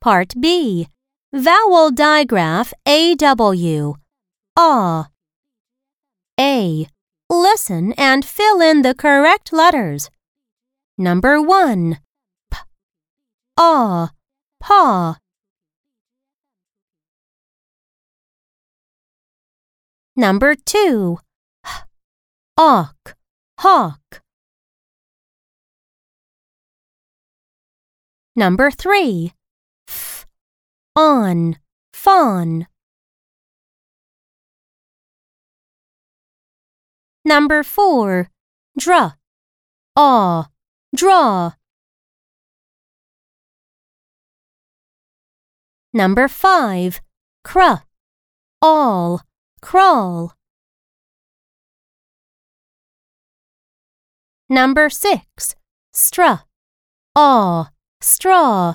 Part B. Vowel digraph AW. Ah. A. Listen and fill in the correct letters. Number 1. P. Ah. Paw. Number 2. H. Awk. Hawk. Number 3 f, on, fawn. Number four, dra, aw, draw. Number five, cra, all, crawl. Number six, stra, aw, straw.